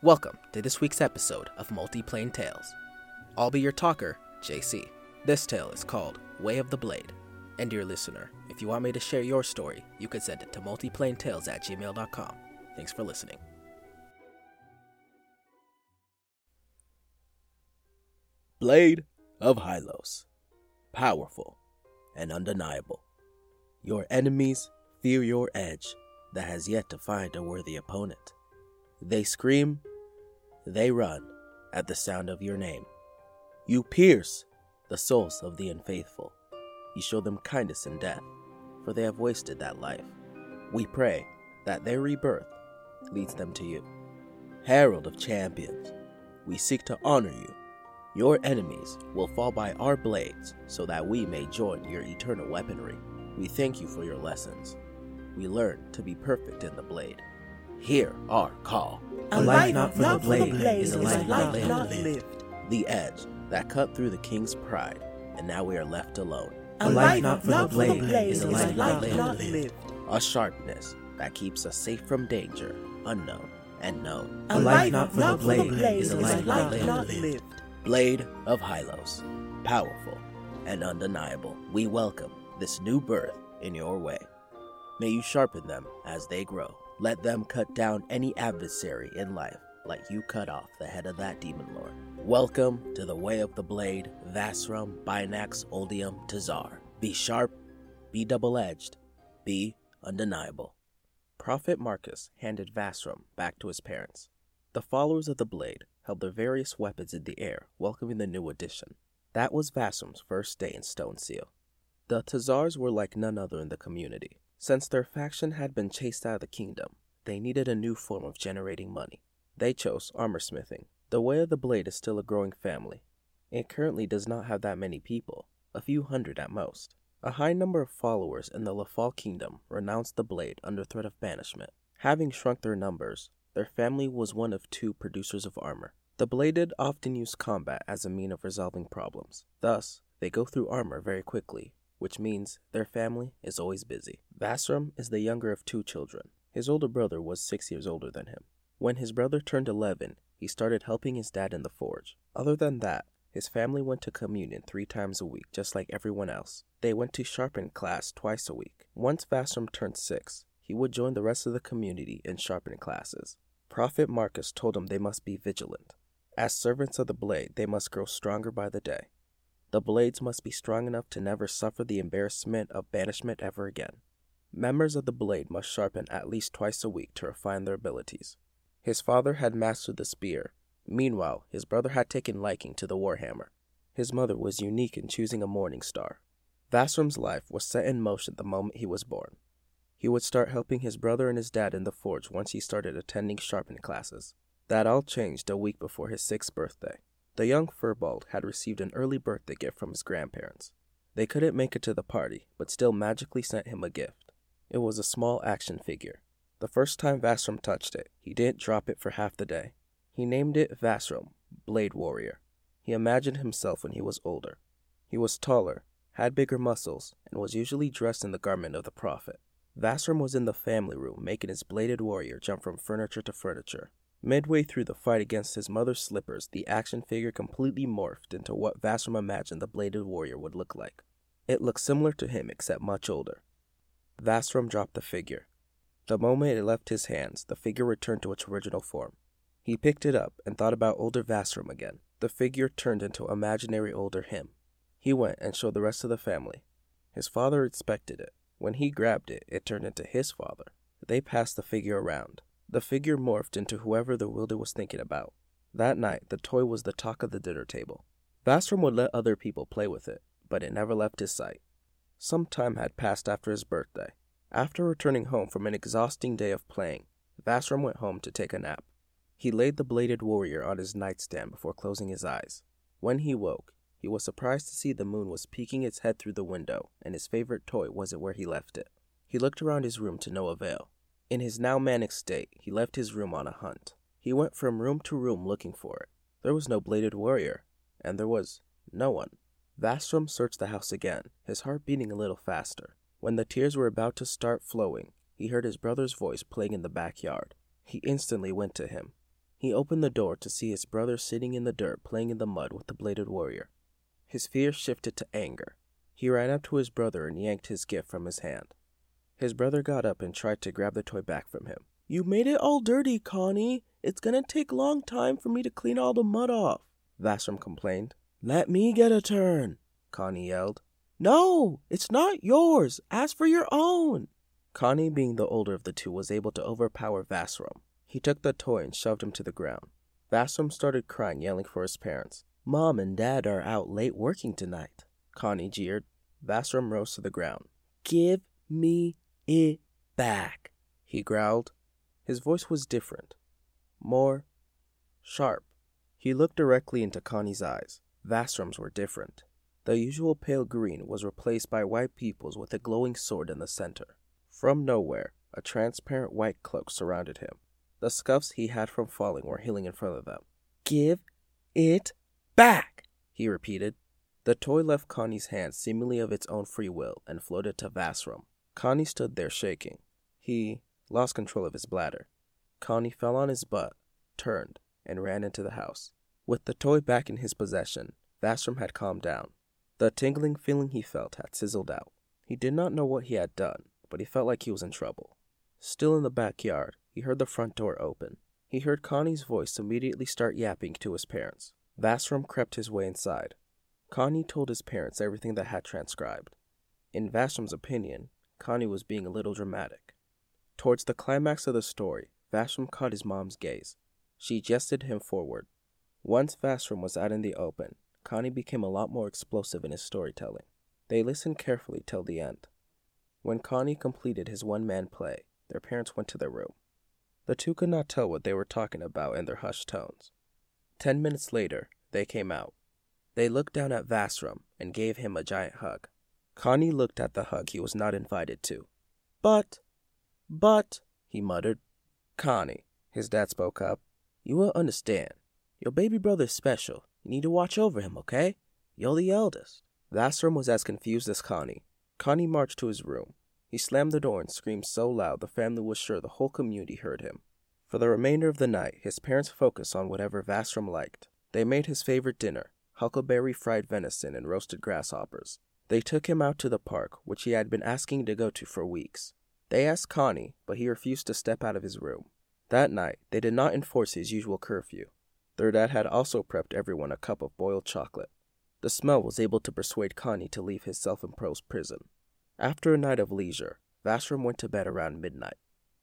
Welcome to this week's episode of Multiplane Tales. I'll be your talker, JC. This tale is called Way of the Blade. And dear listener, if you want me to share your story, you can send it to multiplanetales at gmail.com. Thanks for listening. Blade of Hylos. Powerful and undeniable. Your enemies fear your edge that has yet to find a worthy opponent. They scream, they run at the sound of your name. You pierce the souls of the unfaithful. You show them kindness in death, for they have wasted that life. We pray that their rebirth leads them to you. Herald of champions, we seek to honor you. Your enemies will fall by our blades so that we may join your eternal weaponry. We thank you for your lessons. We learn to be perfect in the blade. Hear our call. A life not for the blade is a life not lived. The edge that cut through the king's pride, and now we are left alone. A life not for the blade is a life not lived. A sharpness that keeps us safe from danger, unknown and known. A life not for the blade is a life not lived. Blade of Hylos, powerful and undeniable. We welcome this new birth in your way. May you sharpen them as they grow. Let them cut down any adversary in life like you cut off the head of that demon lord. Welcome to the way of the blade, Vasrum, Binax, Oldium, Tazar. Be sharp, be double edged, be undeniable. Prophet Marcus handed Vasrum back to his parents. The followers of the blade held their various weapons in the air, welcoming the new addition. That was Vasrum's first day in Stone Seal. The Tazars were like none other in the community. Since their faction had been chased out of the kingdom, they needed a new form of generating money. They chose armor smithing. The Way of the Blade is still a growing family. It currently does not have that many people, a few hundred at most. A high number of followers in the Lafal kingdom renounced the blade under threat of banishment. Having shrunk their numbers, their family was one of two producers of armor. The bladed often use combat as a mean of resolving problems. Thus, they go through armor very quickly, which means their family is always busy. Vasrum is the younger of two children. His older brother was six years older than him. When his brother turned 11, he started helping his dad in the forge. Other than that, his family went to communion three times a week, just like everyone else. They went to sharpen class twice a week. Once Vasrum turned six, he would join the rest of the community in sharpen classes. Prophet Marcus told him they must be vigilant. As servants of the blade, they must grow stronger by the day. The blades must be strong enough to never suffer the embarrassment of banishment ever again. Members of the blade must sharpen at least twice a week to refine their abilities. His father had mastered the spear. Meanwhile, his brother had taken liking to the warhammer. His mother was unique in choosing a morning star. Vasrum's life was set in motion the moment he was born. He would start helping his brother and his dad in the forge once he started attending sharpening classes. That all changed a week before his sixth birthday. The young furball had received an early birthday gift from his grandparents. They couldn't make it to the party, but still magically sent him a gift. It was a small action figure. The first time Vasrum touched it, he didn't drop it for half the day. He named it Vasrum, Blade Warrior. He imagined himself when he was older. He was taller, had bigger muscles, and was usually dressed in the garment of the prophet. Vasrum was in the family room making his bladed warrior jump from furniture to furniture. Midway through the fight against his mother's slippers, the action figure completely morphed into what Vasrum imagined the bladed warrior would look like. It looked similar to him, except much older. Vasrum dropped the figure. The moment it left his hands, the figure returned to its original form. He picked it up and thought about older Vasrum again. The figure turned into imaginary older him. He went and showed the rest of the family. His father inspected it. When he grabbed it, it turned into his father. They passed the figure around. The figure morphed into whoever the wielder was thinking about. That night, the toy was the talk of the dinner table. Vasrum would let other people play with it, but it never left his sight. Some time had passed after his birthday. After returning home from an exhausting day of playing, Vasrum went home to take a nap. He laid the bladed warrior on his nightstand before closing his eyes. When he woke, he was surprised to see the moon was peeking its head through the window, and his favorite toy wasn't where he left it. He looked around his room to no avail. In his now manic state, he left his room on a hunt. He went from room to room looking for it. There was no bladed warrior, and there was no one. Vasrum searched the house again, his heart beating a little faster. When the tears were about to start flowing, he heard his brother's voice playing in the backyard. He instantly went to him. He opened the door to see his brother sitting in the dirt playing in the mud with the bladed warrior. His fear shifted to anger. He ran up to his brother and yanked his gift from his hand. His brother got up and tried to grab the toy back from him. You made it all dirty, Connie. It's gonna take long time for me to clean all the mud off, Vasram complained. Let me get a turn, Connie yelled. No, it's not yours. Ask for your own. Connie, being the older of the two, was able to overpower Vasram. He took the toy and shoved him to the ground. Vasram started crying, yelling for his parents. Mom and Dad are out late working tonight, Connie jeered. Vasram rose to the ground. Give me it back, he growled. His voice was different, more sharp. He looked directly into Connie's eyes. Vasram's were different. The usual pale green was replaced by white pupils with a glowing sword in the center. From nowhere, a transparent white cloak surrounded him. The scuffs he had from falling were healing in front of them. Give it back, he repeated. The toy left Connie's hand seemingly of its own free will and floated to Vasram. Connie stood there shaking. He lost control of his bladder. Connie fell on his butt, turned, and ran into the house. With the toy back in his possession, Vasram had calmed down. The tingling feeling he felt had sizzled out. He did not know what he had done, but he felt like he was in trouble. Still in the backyard, he heard the front door open. He heard Connie's voice immediately start yapping to his parents. Vasram crept his way inside. Connie told his parents everything that had transcribed. In Vasram's opinion, Connie was being a little dramatic. Towards the climax of the story, Vashram caught his mom's gaze. She gestured him forward. Once Vashram was out in the open, Connie became a lot more explosive in his storytelling. They listened carefully till the end. When Connie completed his one man play, their parents went to their room. The two could not tell what they were talking about in their hushed tones. Ten minutes later, they came out. They looked down at Vasram and gave him a giant hug. Connie looked at the hug he was not invited to. But, but, he muttered. Connie, his dad spoke up, you will understand. Your baby brother's special, you need to watch over him, okay? You're the eldest. Vasram was as confused as Connie. Connie marched to his room. He slammed the door and screamed so loud the family was sure the whole community heard him. For the remainder of the night, his parents focused on whatever Vasram liked. They made his favorite dinner huckleberry fried venison and roasted grasshoppers. They took him out to the park, which he had been asking to go to for weeks. They asked Connie, but he refused to step out of his room. That night, they did not enforce his usual curfew. Their dad had also prepped everyone a cup of boiled chocolate. The smell was able to persuade Connie to leave his self imposed prison. After a night of leisure, Vasram went to bed around midnight.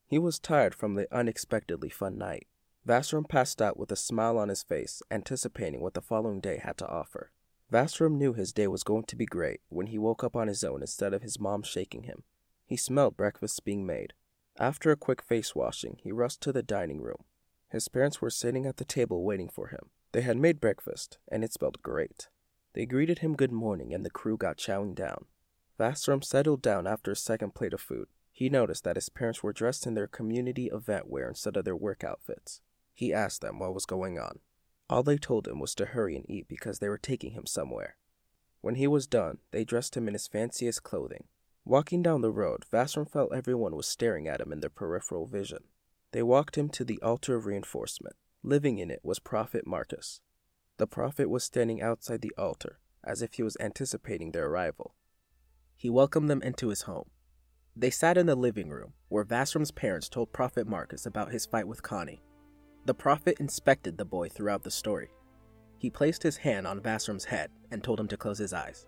He was tired from the unexpectedly fun night. Vasram passed out with a smile on his face, anticipating what the following day had to offer. Vasram knew his day was going to be great when he woke up on his own instead of his mom shaking him. He smelled breakfast being made. After a quick face washing, he rushed to the dining room. His parents were sitting at the table waiting for him. They had made breakfast, and it smelled great. They greeted him good morning, and the crew got chowing down. Vasram settled down after a second plate of food. He noticed that his parents were dressed in their community event wear instead of their work outfits. He asked them what was going on. All they told him was to hurry and eat because they were taking him somewhere. When he was done, they dressed him in his fanciest clothing. Walking down the road, Vasram felt everyone was staring at him in their peripheral vision. They walked him to the altar of reinforcement. Living in it was Prophet Marcus. The prophet was standing outside the altar, as if he was anticipating their arrival. He welcomed them into his home. They sat in the living room, where Vasram's parents told Prophet Marcus about his fight with Connie. The prophet inspected the boy throughout the story. He placed his hand on Vasram's head and told him to close his eyes.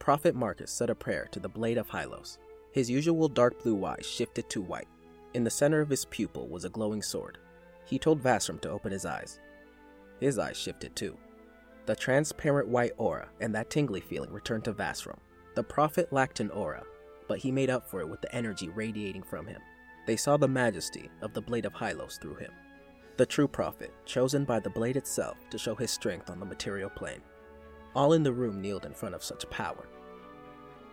Prophet Marcus said a prayer to the blade of Hylos. His usual dark blue eyes shifted to white. In the center of his pupil was a glowing sword. He told Vasram to open his eyes. His eyes shifted too. The transparent white aura and that tingly feeling returned to Vasram. The prophet lacked an aura, but he made up for it with the energy radiating from him. They saw the majesty of the blade of Hylos through him. The true prophet, chosen by the blade itself to show his strength on the material plane. All in the room kneeled in front of such power.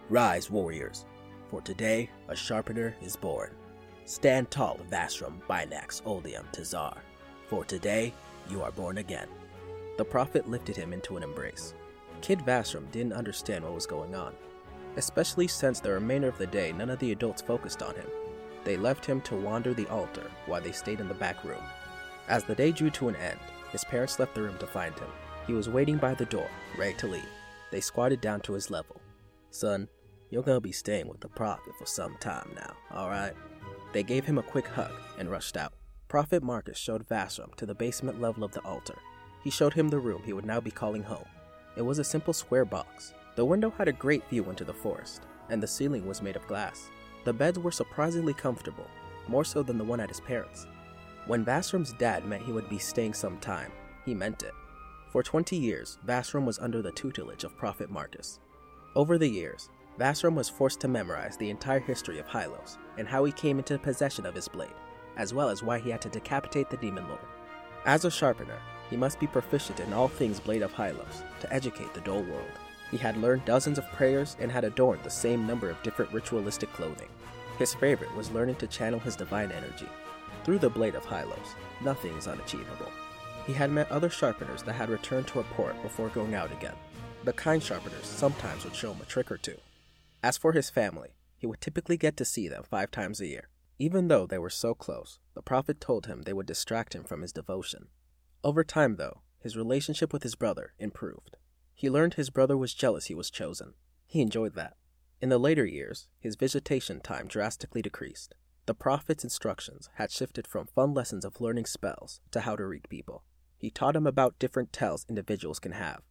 Rise, warriors, for today a sharpener is born. Stand tall, Vasram, Binax, Oldium, Tazar, for today you are born again. The prophet lifted him into an embrace. Kid Vasram didn't understand what was going on, especially since the remainder of the day none of the adults focused on him. They left him to wander the altar while they stayed in the back room. As the day drew to an end, his parents left the room to find him. He was waiting by the door, ready to leave. They squatted down to his level. Son, you're gonna be staying with the Prophet for some time now, alright? They gave him a quick hug and rushed out. Prophet Marcus showed Vasram to the basement level of the altar. He showed him the room he would now be calling home. It was a simple square box. The window had a great view into the forest, and the ceiling was made of glass. The beds were surprisingly comfortable, more so than the one at his parents'. When Vasram's dad meant he would be staying some time, he meant it. For 20 years, Vasram was under the tutelage of Prophet Marcus. Over the years, Vasram was forced to memorize the entire history of Hylos and how he came into possession of his blade, as well as why he had to decapitate the Demon Lord. As a sharpener, he must be proficient in all things Blade of Hylos to educate the dull world. He had learned dozens of prayers and had adorned the same number of different ritualistic clothing. His favorite was learning to channel his divine energy. Through the Blade of Hylos, nothing is unachievable. He had met other sharpeners that had returned to report before going out again. The kind sharpeners sometimes would show him a trick or two. As for his family, he would typically get to see them five times a year. Even though they were so close, the Prophet told him they would distract him from his devotion. Over time, though, his relationship with his brother improved. He learned his brother was jealous he was chosen. He enjoyed that. In the later years, his visitation time drastically decreased. The Prophet's instructions had shifted from fun lessons of learning spells to how to read people. He taught him about different tells individuals can have,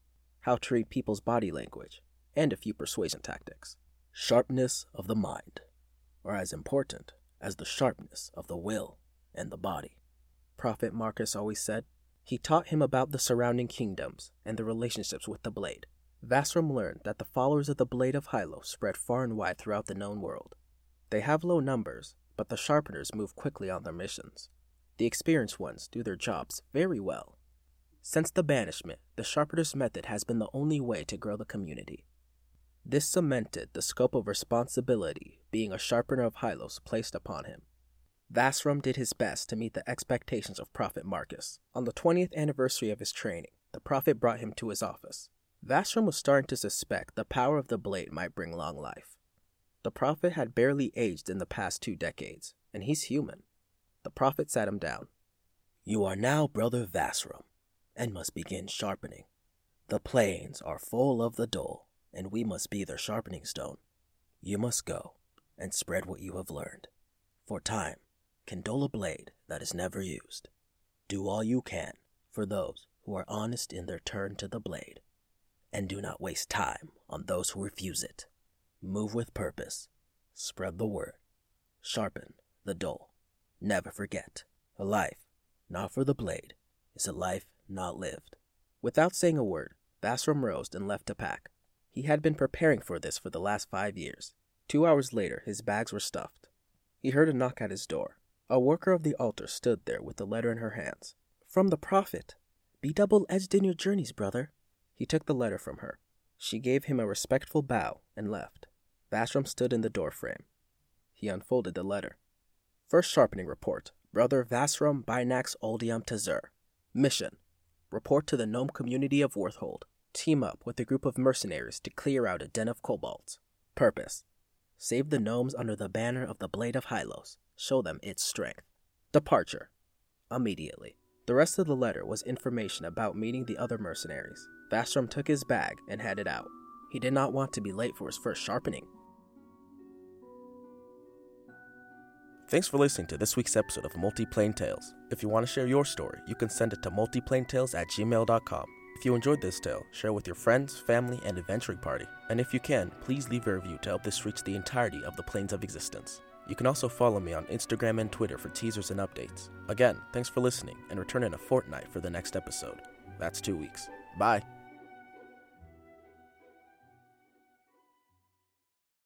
how to read people's body language, and a few persuasion tactics. Sharpness of the mind, are as important as the sharpness of the will and the body. Prophet Marcus always said, he taught him about the surrounding kingdoms and the relationships with the blade. Vasram learned that the followers of the Blade of Hylos spread far and wide throughout the known world. They have low numbers, but the sharpeners move quickly on their missions. The experienced ones do their jobs very well. Since the banishment, the sharpener's method has been the only way to grow the community. This cemented the scope of responsibility being a sharpener of Hylos placed upon him. Vasram did his best to meet the expectations of Prophet Marcus. On the 20th anniversary of his training, the Prophet brought him to his office. Vasram was starting to suspect the power of the blade might bring long life. The Prophet had barely aged in the past two decades, and he's human. The Prophet sat him down. You are now Brother Vasram, and must begin sharpening. The plains are full of the dull, and we must be their sharpening stone. You must go and spread what you have learned. For time can dull a blade that is never used. Do all you can for those who are honest in their turn to the blade, and do not waste time on those who refuse it. Move with purpose, spread the word, sharpen the dull. Never forget, a life not for the blade is a life not lived. Without saying a word, Vasram rose and left to pack. He had been preparing for this for the last five years. Two hours later, his bags were stuffed. He heard a knock at his door. A worker of the altar stood there with the letter in her hands. From the Prophet. Be double edged in your journeys, brother. He took the letter from her. She gave him a respectful bow and left. Vasram stood in the doorframe. He unfolded the letter. First sharpening report. Brother Vasram Binax Oldium Tazar. Mission. Report to the gnome community of Worthhold. Team up with a group of mercenaries to clear out a den of kobolds. Purpose. Save the gnomes under the banner of the Blade of Hylos show them its strength. Departure. Immediately. The rest of the letter was information about meeting the other mercenaries. Vasram took his bag and headed out. He did not want to be late for his first sharpening. Thanks for listening to this week's episode of Multiplane Tales. If you want to share your story, you can send it to multiplanetales at gmail.com. If you enjoyed this tale, share with your friends, family, and adventuring party. And if you can, please leave a review to help this reach the entirety of the planes of existence. You can also follow me on Instagram and Twitter for teasers and updates. Again, thanks for listening, and return in a fortnight for the next episode. That's two weeks. Bye.